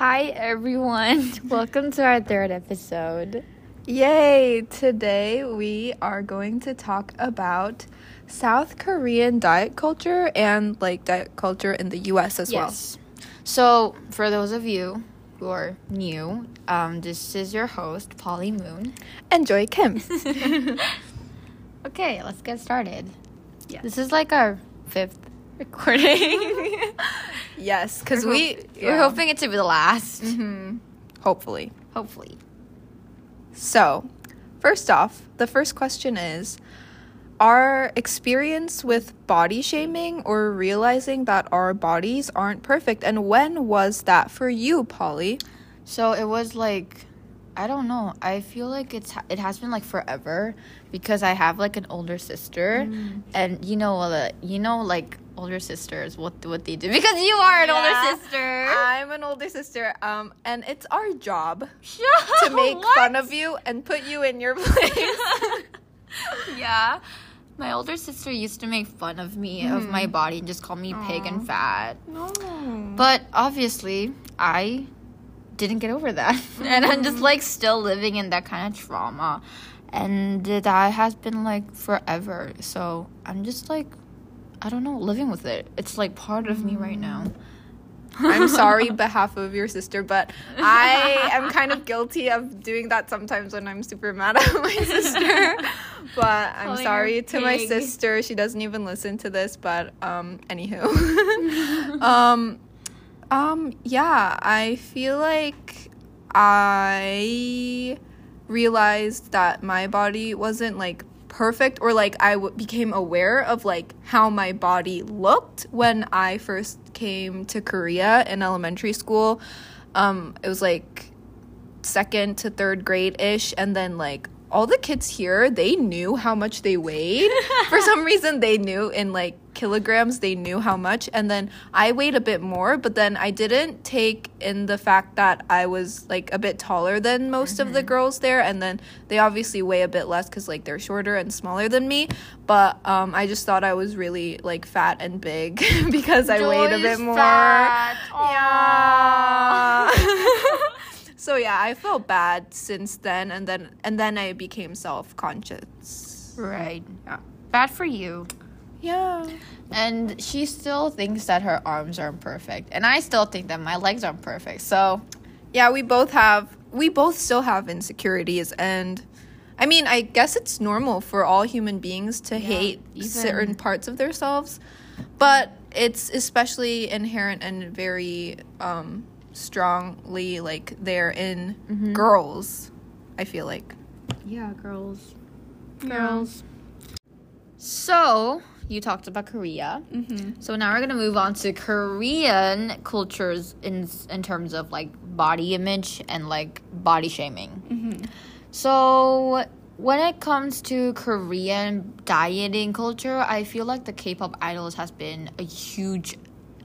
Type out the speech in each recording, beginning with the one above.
Hi, everyone. Welcome to our third episode. Yay! Today we are going to talk about South Korean diet culture and like diet culture in the US as well. Yes. So, for those of you who are new, um, this is your host, Polly Moon. And Joy Kim. Okay, let's get started. Yeah. This is like our fifth recording. yes, because we're we hop- we're hoping it to be the last. hmm Hopefully. Hopefully. So, first off, the first question is our experience with body shaming or realizing that our bodies aren't perfect and when was that for you, Polly? So it was like, I don't know. I feel like it's it has been like forever because I have like an older sister, and you know uh, you know like older sisters what what they do because you are an Yeah. older sister. I'm an older sister, um, and it's our job to make What? fun of you and put you in your place. yeah. My older sister used to make fun of me of my body and just call me pig and fat. no. But obviously, I didn't get over that. and I'm just like still living in that kind of trauma. And that has been like forever. So I'm just like, I don't know, living with it. It's like part of me right now. I'm sorry behalf of your sister, but I am kind of guilty of doing that sometimes when I'm super mad at my sister. But I'm Calling sorry to my sister. She doesn't even listen to this, but um anywho. um um yeah, I feel like I realized that my body wasn't like perfect or like I w- became aware of like how my body looked when I first came to Korea in elementary school. Um it was like second to third grade ish and then like all the kids here they knew how much they weighed for some reason they knew in like kilograms they knew how much and then i weighed a bit more but then i didn't take in the fact that i was like a bit taller than most of the girls there and then they obviously weigh a bit less because like they're shorter and smaller than me but um i just thought i was really like fat and big because i weighed a bit more fat. yeah so yeah, I felt bad since then, and then and then I became self conscious. right. yeah. Bad for you. Yeah. And she still thinks that her arms aren't perfect. And I still think that my legs aren't perfect. So Yeah, we both have we both still have insecurities and I mean, I guess it's normal for all human beings to hate even- certain parts of themselves, but it's especially inherent and very um strongly like there in girls. I feel like. Yeah, girls. Yeah. Girls. So, you talked about Korea. Mm-hmm. So now we're gonna move on to Korean cultures in in terms of like body image and like body shaming. Mm-hmm. So when it comes to Korean dieting culture, I feel like the K-pop idols has been a huge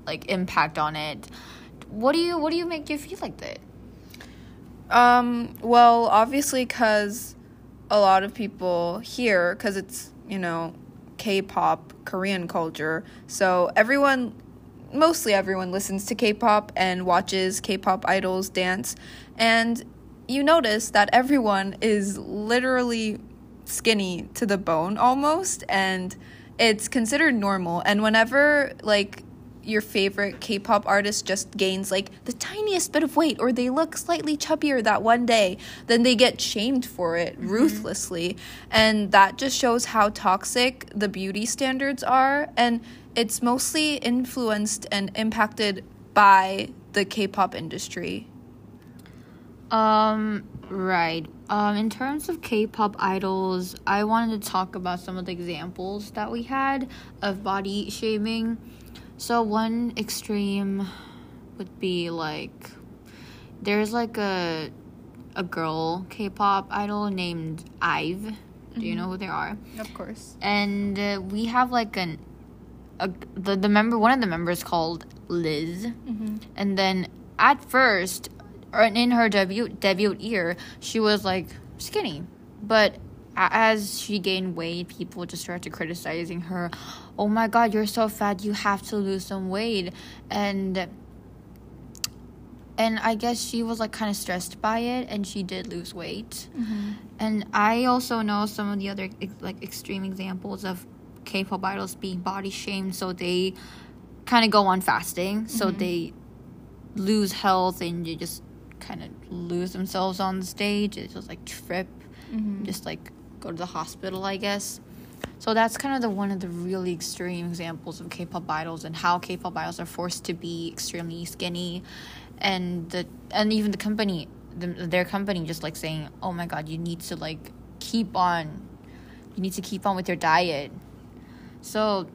like impact on it. What do you what do you make you feel like that? Um, well, obviously, because a lot of people here, because it's, you know, K pop, Korean culture. So everyone, mostly everyone, listens to K pop and watches K pop idols dance. And you notice that everyone is literally skinny to the bone almost. And it's considered normal. And whenever, like, your favorite K-pop artist just gains like the tiniest bit of weight or they look slightly chubbier that one day, then they get shamed for it ruthlessly. And that just shows how toxic the beauty standards are and it's mostly influenced and impacted by the K-pop industry. Um, right. Um, in terms of K-pop idols, I wanted to talk about some of the examples that we had of body shaming. So one extreme would be like there's like a a girl K-pop idol named IVE. Do you know who they are? Of course. And uh, we have like an a, the the member one of the members called Liz. And then at first, or in her debut debut year, she was like skinny, but as she gained weight, people just started criticizing her. Oh my God, you're so fat! You have to lose some weight. And and I guess she was like kind of stressed by it, and she did lose weight. Mm-hmm. And I also know some of the other like extreme examples of K-pop idols being body shamed, so they kind of go on fasting, so mm-hmm. they lose health and you just kind of lose themselves on the stage. It's just like trip, mm-hmm. just like go to the hospital, I guess. So that's kind of the one of the really extreme examples of K-pop idols and how K-pop idols are forced to be extremely skinny, and the and even the company, the, their company, just like saying, "Oh my God, you need to like keep on, you need to keep on with your diet." So,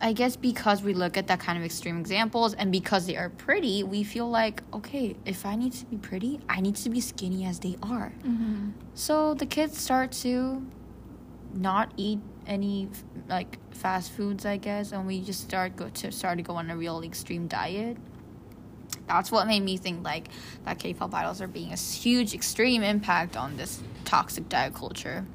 I guess because we look at that kind of extreme examples and because they are pretty, we feel like, okay, if I need to be pretty, I need to be skinny as they are. Mm-hmm. So the kids start to not eat any like fast foods, I guess, and we just start go to start to go on a real extreme diet. That's what made me think like that K-pop idols are being a huge extreme impact on this toxic diet culture.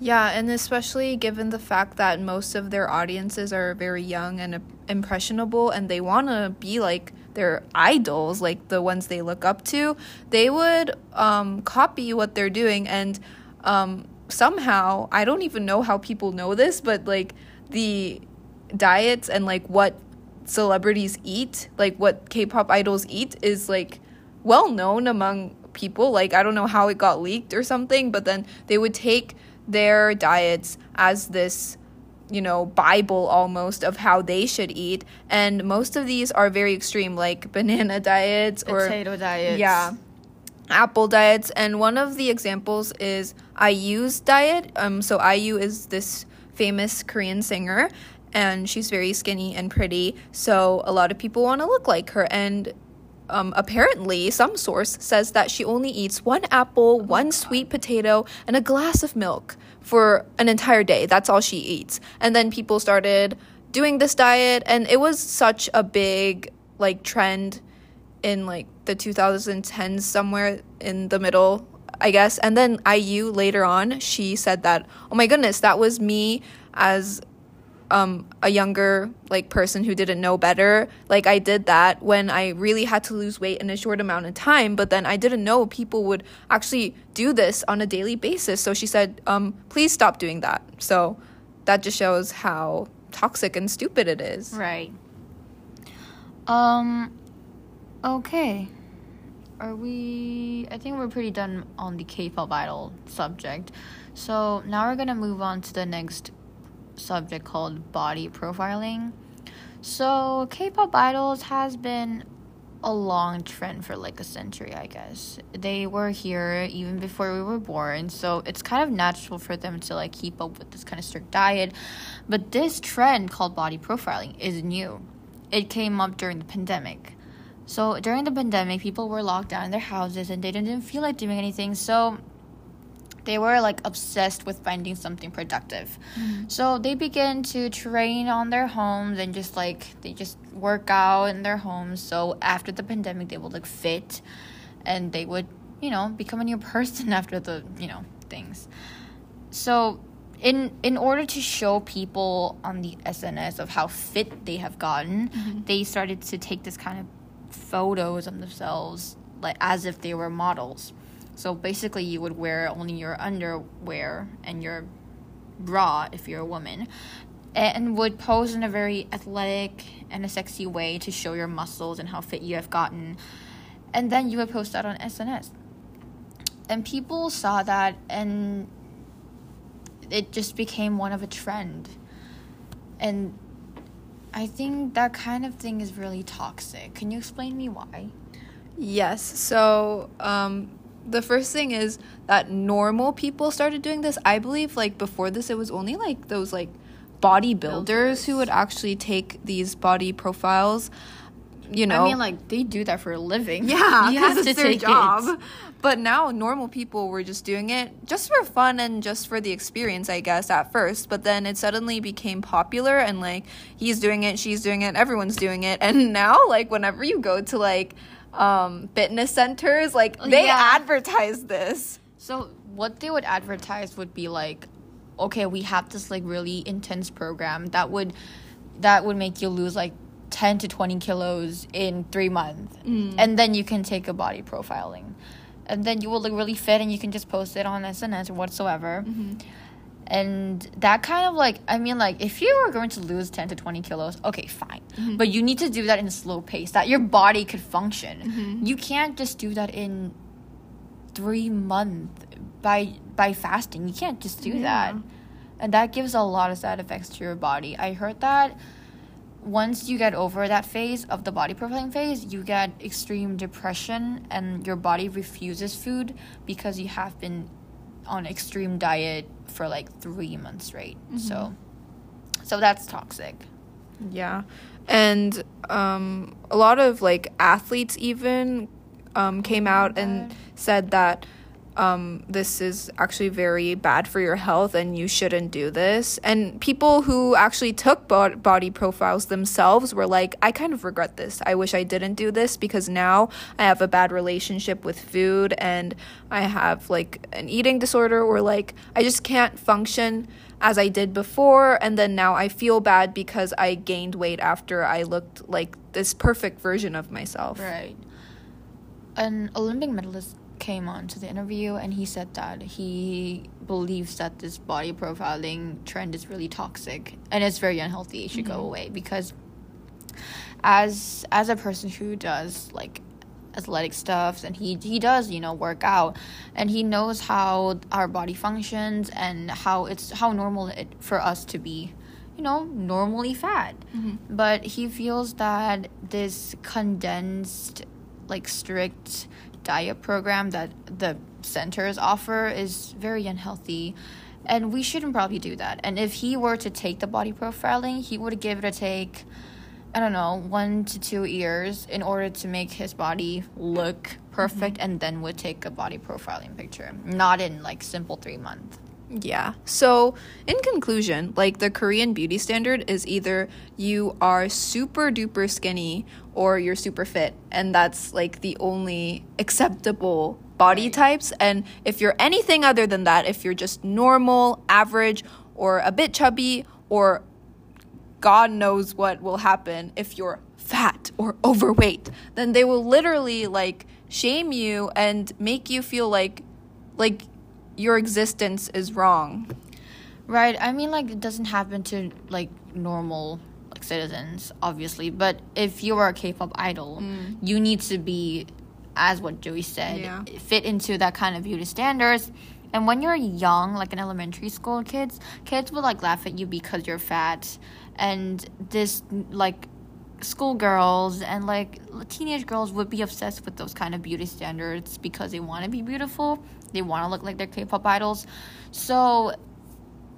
Yeah, and especially given the fact that most of their audiences are very young and impressionable and they want to be like their idols, like the ones they look up to, they would um, copy what they're doing. And um, somehow, I don't even know how people know this, but like the diets and like what celebrities eat, like what K pop idols eat, is like well known among people. Like, I don't know how it got leaked or something, but then they would take their diets as this you know bible almost of how they should eat and most of these are very extreme like banana diets or Potato diets. yeah apple diets and one of the examples is IU's diet. Um so IU is this famous Korean singer and she's very skinny and pretty so a lot of people want to look like her and um, apparently some source says that she only eats one apple one sweet potato and a glass of milk for an entire day. That's all she eats. And then people started doing this diet and it was such a big like trend in like the 2010s somewhere in the middle i guess. And then iu later on she said that oh my goodness that was me as um, a younger like person who didn't know better. Like i did that when i really had to lose weight in a short amount of time but then i didn't know people would actually do this on a daily basis. So she said um, please stop doing that. So that just shows how toxic and stupid it is. Right. Um okay. Are we I think we're pretty done on the K-pop idol subject. So now we're to move on to the next subject called body profiling. So K-pop idols has been a long trend for like a century, I guess. They were here even before we were born, so it's kind of natural for them to like keep up with this kind of strict diet. But this trend called body profiling is new. It came up during the pandemic. So during the pandemic, people were locked down in their houses and they didn't feel like doing anything. So they were like obsessed with finding something productive. Mm-hmm. So they began to train on their homes and just like they just work out in their homes. So after the pandemic, they would look fit and they would, you know, become a new person after the, you know, things. So in in order to show people on the SNS of how fit they have gotten, mm-hmm. they started to take this kind of photos of themselves like as if they were models. So basically, you would wear only your underwear and your bra if you're a woman, and would pose in a very athletic and a sexy way to show your muscles and how fit you have gotten. And then you would post that on SNS. And people saw that and it just became one of a trend. And I think that kind of thing is really toxic. Can you explain me why? Yes. So, um, the first thing is that normal people started doing this. I believe, like, before this, it was only like those, like, bodybuilders who would actually take these body profiles. You know, I mean, like they do that for a living. yeah, you have to it's their take job. it. But now normal people were just doing it just for fun and just for the experience, I guess, at first. But then it suddenly became popular and like he's doing it, she's doing it, everyone's doing it. And now like whenever you go to like um fitness centers, like they Yeah. advertise this. So what they would advertise would be like, okay, we have this like really intense program that would that would make you lose like 10 to 20 kilos in three months. Mm. and then you can take a body profiling. And then you will look really fit and you can just post it on sns or whatsoever. Mm-hmm. and that kind of like i mean like if you are going to lose 10 to 20 kilos okay fine. Mm-hmm. but you need to do that in a slow pace that your body could function. Mm-hmm. you can't just do that in three months by by fasting. You can't just do that. And that gives a lot of side effects to your body. I heard that once you get over that phase of the body profiling phase you get extreme depression and your body refuses food because you have been on extreme diet for like three months straight. So so that's toxic. Yeah. And um, a lot of like athletes even um, came out and said that um, this is actually very bad for your health and you shouldn't do this. And people who actually took bo- body profiles themselves were like, I kind of regret this. I wish I didn't do this because now I have a bad relationship with food and I have like an eating disorder or like I just can't function as I did before, and then now I feel bad because I gained weight after I looked like this perfect version of myself. Right. An Olympic medalist came on to the interview and he said that he believes that this body profiling trend is really toxic and it's very unhealthy. It should go mm-hmm. away because as as a person who does like athletic stuff and he he does you know work out and he knows how our body functions and how it's how normal it for us to be you know normally fat. Mm-hmm. But he feels that this condensed like strict diet program that the centers offer is very unhealthy and we shouldn't probably do that and if he were to take the body profiling he would give it a take I don't know, one to two years in order to make his body look perfect mm-hmm. and then would take a body profiling picture. Not in like simple three months. Yeah. So, in conclusion, like the Korean beauty standard is either you are super duper skinny or you're super fit, and that's like the only acceptable body types. And if you're anything other than that, if you're just normal, average, or a bit chubby, or God knows what will happen if you're fat or overweight, then they will literally like shame you and make you feel like like your existence is wrong. Right. I mean like it doesn't happen to like normal like citizens, obviously. But if you are a K pop idol, mm. you need to be as what Joy said, Yeah. fit into that kind of beauty standards. And when you're young, like in elementary school kids, kids will like laugh at you because you're fat. And this like schoolgirls and like teenage girls would be obsessed with those kind of beauty standards because they want to be beautiful. They want to look like their K-pop idols. So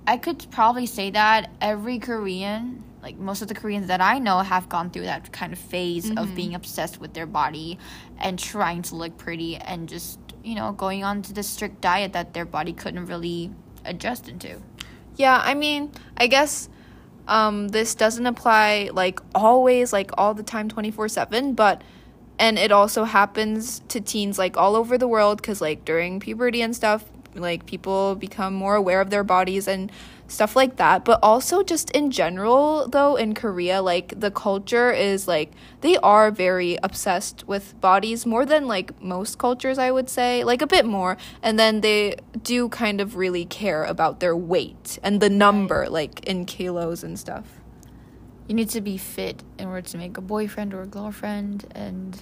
I could probably say that every Korean, like most of the Koreans that I know, have gone through that kind of phase of mm-hmm. being obsessed with their body and trying to look pretty and just, you know, going on to the strict diet that their body couldn't really adjust into. Yeah, I mean, I guess um, this doesn't apply like always, like all the time, 24 7, but and it also happens to teens like all over the world because like during puberty and stuff, like people become more aware of their bodies and stuff like that. But also, just in general, though, in Korea, like the culture is like they are very obsessed with bodies more than like most cultures, I would say, like a bit more. And then they do kind of really care about their weight and the number, like in kilos and stuff. You need to be fit in order to make a boyfriend or a girlfriend. And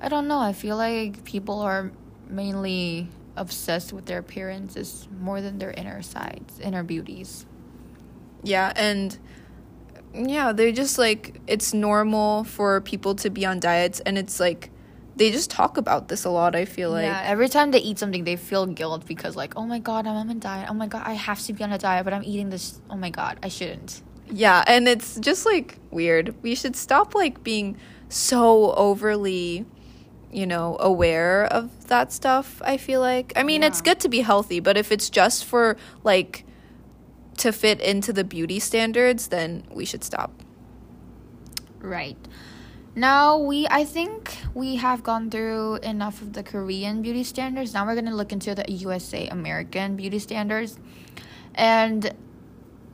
I don't know, I feel like people are mainly obsessed with their appearances more than their inner sides, inner beauties. Yeah, and yeah, they're just like it's normal for people to be on diets and it's like they just talk about this a lot, I feel like. yeah, every time they eat something, they feel guilt because, like, oh my god, I'm on a diet. Oh my god, I have to be on a diet, but I'm eating this. Oh my god, I shouldn't. Yeah, and it's just like weird. We should stop like being so overly, you know, aware of that stuff, I feel like. I mean, it's good to be healthy, but if it's just for like to fit into the beauty standards, then we should stop. Right. Now we I think we have gone through enough of the Korean beauty standards. Now we're going to look into the USA American beauty standards and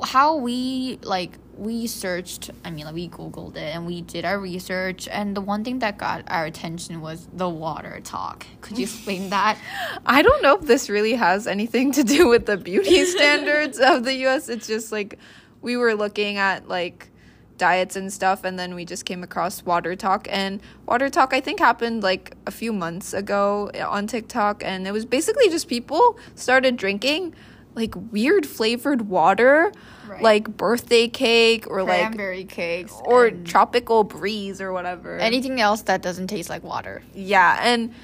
how we like we searched, I mean, like we Googled it and we did our research. And the one thing that got our attention was the WaterTok. Could you explain that? I don't know if this really has anything to do with the beauty standards of the US. It's just like we were looking at like diets and stuff and then we just came across WaterTok and WaterTok i think happened like a few months ago eh, on tiktok and it was basically just people started drinking like weird flavored water Right. like birthday cake or like Cranberry cakes. or tropical breeze or whatever anything else that doesn't taste like water. yeah, and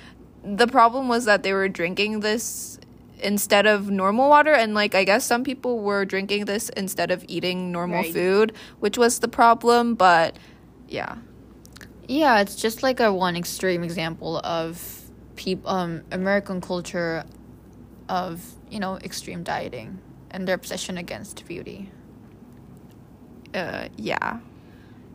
the problem was that they were drinking this instead of normal water and like I guess some people were drinking this instead of eating normal Right. food, which was the problem, but yeah. Yeah, it's just like a one extreme example of people um American culture of, you know, extreme dieting and their obsession against beauty. Uh yeah.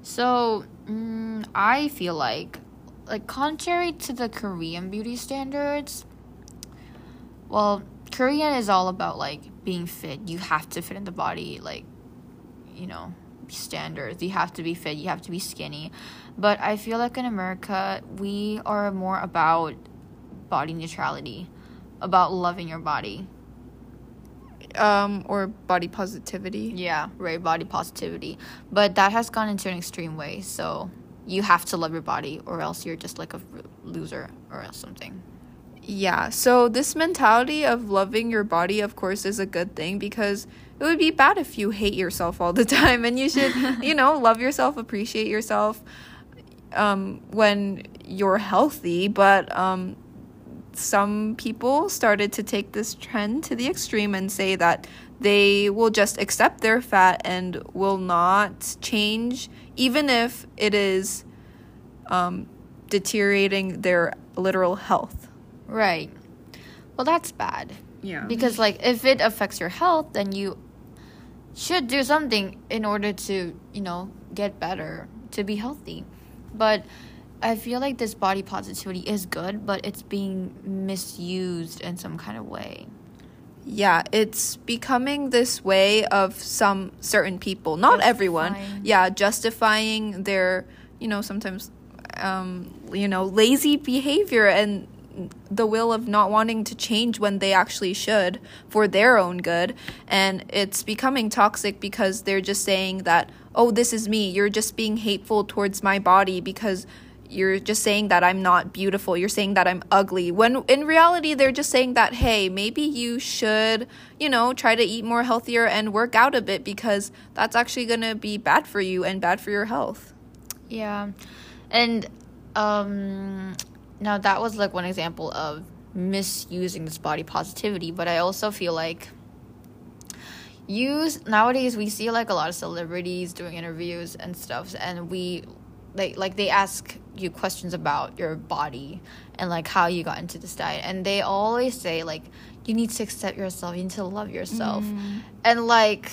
So, mm, I feel like, like, contrary to the Korean beauty standards, well, Korean is all about, like, being fit. You have to fit in the body, like, you know, standards. You have to be fit, you have to be skinny. But I feel like in America, we are more about body neutrality, about loving your body. Um or body positivity. Yeah, right, body positivity. But that has gone into an extreme way. So you have to love your body, or else you're just like a loser or else something. Yeah. So this mentality of loving your body of course is a good thing because it would be bad if you hate yourself all the time and you should, you know, love yourself, appreciate yourself um when you're healthy, but um some people started to take this trend to the extreme and say that they will just accept their fat and will not change even if it is um, deteriorating their literal health. Right. Well, that's bad. Yeah. Because, like, if it affects your health, then you should do something in order to, you know, get better, to be healthy. But I feel like this body positivity is good, but it's being misused in some kind of way. Yeah, it's becoming this way of some certain people, not everyone. Yeah, justifying their, you know, sometimes, um, you know, lazy behavior and the will of not wanting to change when they actually should for their own good. And it's becoming toxic because they're just saying that, oh, this is me. You're just being hateful towards my body because you're just saying that I'm not beautiful. You're saying that I'm ugly. When in reality, they're just saying that, hey, maybe you should, you know, try to eat more healthier and work out a bit because that's actually going to be bad for you and bad for your health. Yeah. And um now that was like one example of misusing this body positivity, but I also feel like use nowadays we see like a lot of celebrities doing interviews and stuff and we like like they ask you questions about your body and like how you got into this diet. And they always say like you need to accept yourself. You need to love yourself. Mm. And like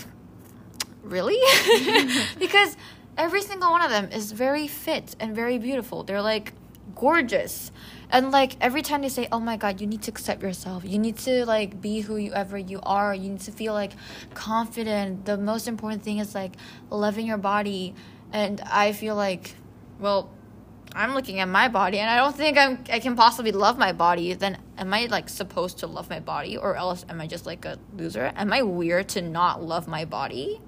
really? Because every single one of them is very fit and very beautiful. They're like gorgeous. And like every time they say oh my god you need to accept yourself. You need to like be who you ever you are. You need to feel like confident. The most important thing is like loving your body. And i feel like well i'm looking at my body and i don't think i'm i can possibly love my body. Then am i like supposed to love my body or else am i just like a loser? Am i weird to not love my body?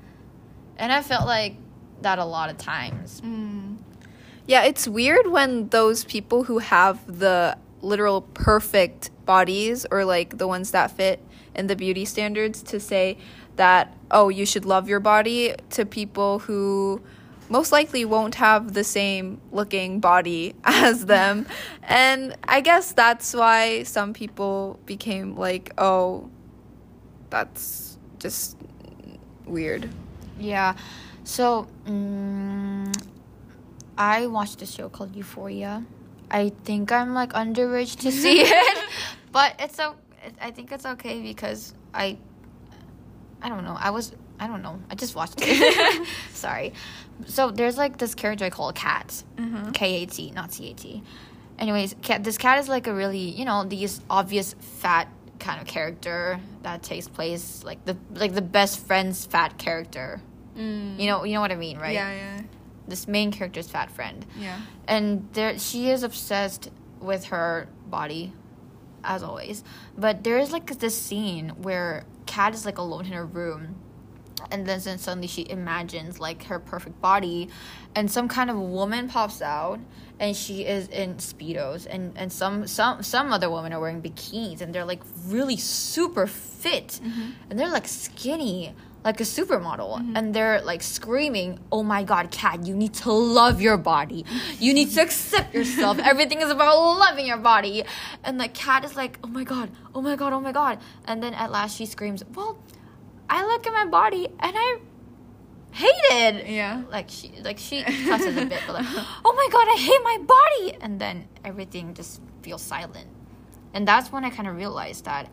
And i felt like that a lot of times. Mm. Yeah, it's weird when those people who have the literal perfect bodies or like the ones that fit in the beauty standards to say that, oh, you should love your body to people who most likely won't have the same looking body as them. and I guess that's why some people became like, oh, that's just weird. Yeah. So, mm, I watched a show called Euphoria. I think I'm like underage to see it, but it's so. I think it's okay because I. I don't know. I was. I don't know. I just watched it. Sorry. So there's like this character I call Kat. Mm-hmm. K A T, not C A T. Anyways, Kat. This Kat is like a really you know these obvious fat kind of character that takes place like the like the best friend's fat character mm. You know, you know what I mean, right? Yeah, yeah, This main character's fat friend, yeah. and there she is obsessed with her body, as always. But there is like this scene where Kat is like alone in her room, and then, then suddenly she imagines like her perfect body, and some kind of woman pops out, and she is in speedos, and and some some some other women are wearing bikinis, and they're like really super fit, mm-hmm. and they're like skinny. Like a supermodel, mm-hmm. and they're like screaming, "Oh my God, Kat You need to love your body. You need to accept yourself. Everything is about loving your body." And the Kat is like, "Oh my God, oh my God, oh my God!" And then at last she screams, "Well, I look at my body and I hate it. Yeah. Like she like she cusses a bit, but like, oh my god, I hate my body and then everything just feels silent. And that's when I kind of realized that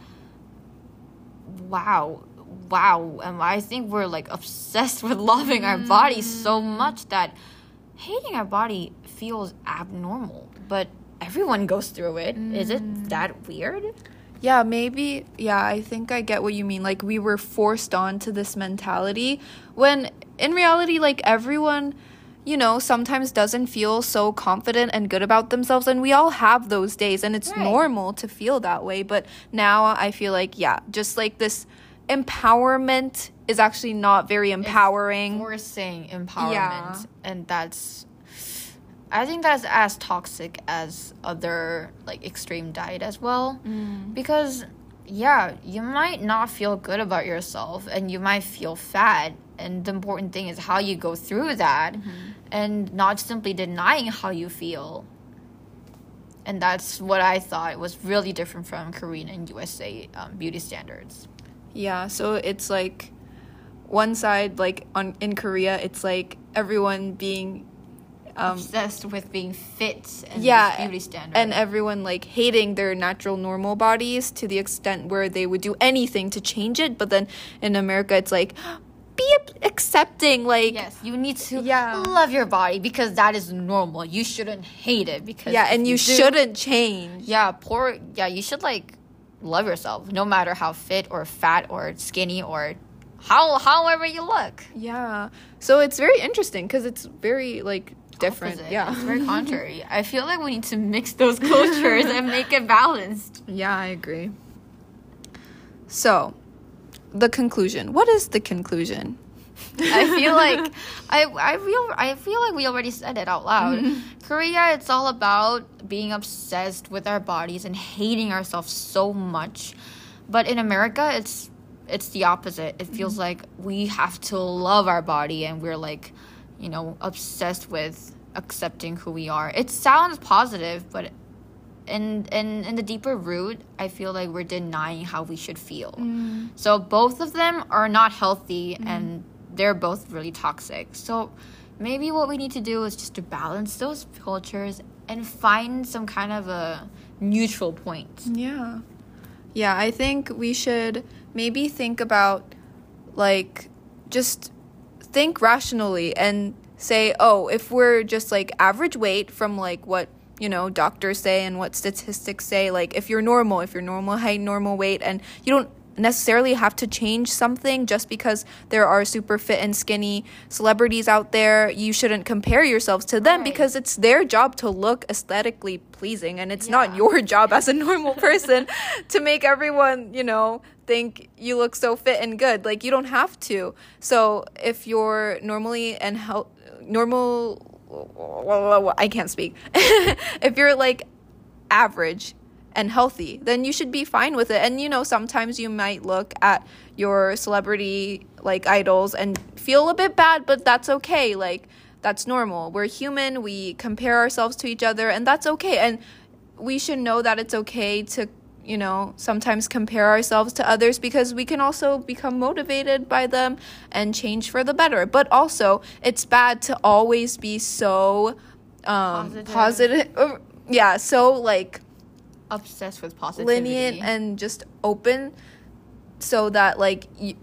wow, wow, and I think we're like obsessed with loving our body so mm. much that hating our body feels abnormal. But everyone goes through it. Is it mm. that weird? Yeah, maybe. Yeah, I think I get what you mean. Like, we were forced onto this mentality when in reality, like, everyone, you know, sometimes doesn't feel so confident and good about themselves. And we all have those days, and it's Right. normal to feel that way. But now I feel like, yeah, just like this empowerment is actually not very empowering. forcing empowerment Yeah. and that's i think that's as toxic as other like extreme diet as well Mm. because yeah you might not feel good about yourself and you might feel fat and the important thing is how you go through that Mm-hmm. and not simply denying how you feel and that's what i thought was really different from korean and usa um, beauty standards Yeah, so it's like one side, like on in Korea, it's like everyone being um, obsessed with being fit and yeah beauty standards and everyone like hating their natural normal bodies to the extent where they would do anything to change it but then in america it's like be accepting like Yes, you need to Yeah. love your body because that is normal. You shouldn't hate it because yeah and you do- shouldn't change Yeah, poor. Yeah, you should like love yourself, no matter how fit or fat or skinny or how however you look. yeah so it's very interesting because it's very like different Opposite. yeah it's very contrary. I feel like we need to mix those cultures and make it balanced. yeah i agree so the conclusion what is the conclusion I feel like I I feel I feel like we already said it out loud. Mm-hmm. Korea, it's all about being obsessed with our bodies and hating ourselves so much. But in America, it's it's the opposite. It feels mm-hmm. like we have to love our body and we're like, you know, obsessed with accepting who we are. It sounds positive, but in in in the deeper root, I feel like we're denying how we should feel. Mm. So both of them are not healthy mm-hmm. and they're both really toxic. So maybe what we need to do is just to balance those cultures and find some kind of a neutral point. Yeah. Yeah, I think we should maybe think about like just think rationally and say, "Oh, if we're just like average weight from like what, you know, doctors say and what statistics say, like if you're normal, if you're normal height, normal weight and you don't necessarily have to change something just because there are super fit and skinny celebrities out there. You shouldn't compare yourselves to them Right. because it's their job to look aesthetically pleasing and it's not your job as a normal person to make everyone, you know, think you look so fit and good. Like you don't have to. So if you're normally and health normal I can't speak. if you're like average and healthy, then you should be fine with it. And you know, sometimes you might look at your celebrity like idols and feel a bit bad, but that's okay. Like that's normal. We're human. We compare ourselves to each other and that's okay. And we should know that it's okay to you know sometimes compare ourselves to others because we can also become motivated by them and change for the better but also it's bad to always be so um Positive. positive or- yeah so like Obsessed with positivity. lenient and just open so that like y-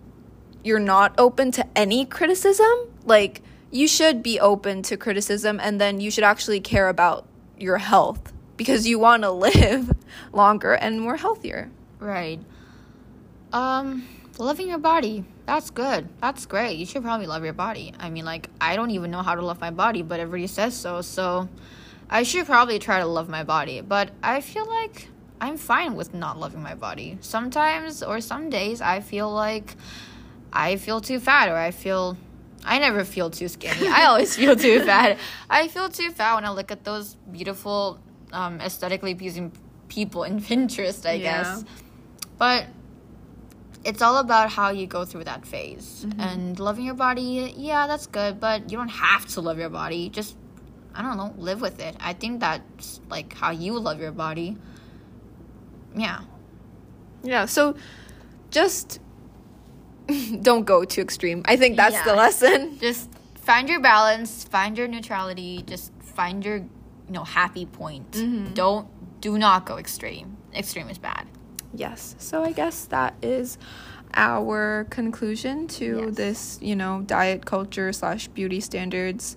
you're not open to any criticism like you should be open to criticism and then you should actually care about your health because you want to live longer and more healthier right. Um, loving your body. That's good. That's great. You should probably love your body. I mean, like, I don't even know how to love my body, but everybody says so. So I should probably try to love my body. But I feel like I'm fine with not loving my body. Sometimes or some days I feel like I feel too fat or I feel. I never feel too skinny. I always feel too fat. I feel too fat when I look at those beautiful, um, aesthetically pleasing people in Pinterest, I Yeah. guess. But it's all about how you go through that phase. Mm-hmm. And loving your body, yeah, that's good, but you don't have to love your body. Just, I don't know, live with it. I think that's like how you love your body. Yeah. Yeah, so just don't go too extreme. I think that's the lesson. Just find your balance, find your neutrality, just find your, you know, happy point. Mm-hmm. Don't, do not go extreme. Extreme is bad. Yes. So I guess that is our conclusion to Yes. this, you know, diet culture slash beauty standards.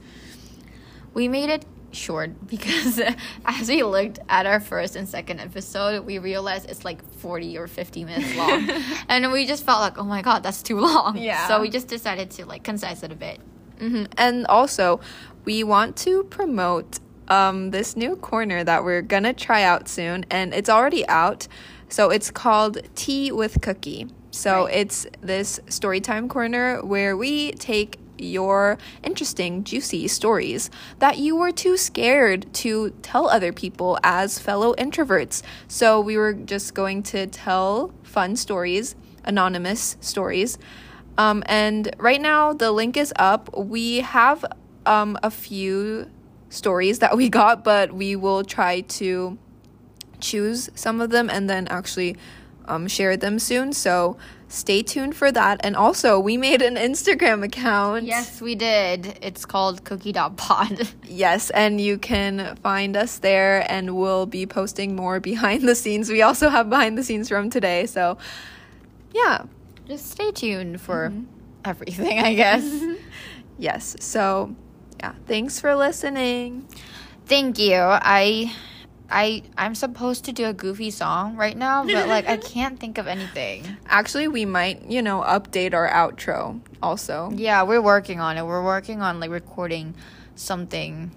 We made it short because as we looked at our first and second episode, we realized it's like 40 or 50 minutes long. and we just felt like, oh my god, that's too long. Yeah. So we just decided to like concise it a bit. hmm And also, we want to promote um, this new corner that we're gonna try out soon, and it's already out. So it's called Tea with Cookie. So Right. it's this story time corner where we take your interesting, juicy stories that you were too scared to tell other people as fellow introverts. So we were just going to tell fun stories, anonymous stories. Um, and right now, the link is up. We have um, a few stories that we got, but we will try to choose some of them and then actually um, share them soon. So stay tuned for that. And also, we made an Instagram account. Yes, we did. It's called cookie.pod. Yes, and you can find us there, and we'll be posting more behind the scenes. We also have behind the scenes from today. So, yeah. just stay tuned for everything, I guess. Yes. So, yeah. Thanks for listening. Thank you. I I I'm supposed to do a goofy song right now, but like I can't think of anything. Actually, we might, you know, update our outro also. Yeah, we're working on it. We're working on like recording something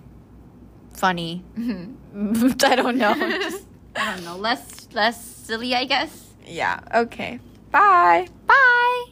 funny. I don't know. Just, I don't know. Less less silly, I guess. Yeah. Okay. Bye. Bye.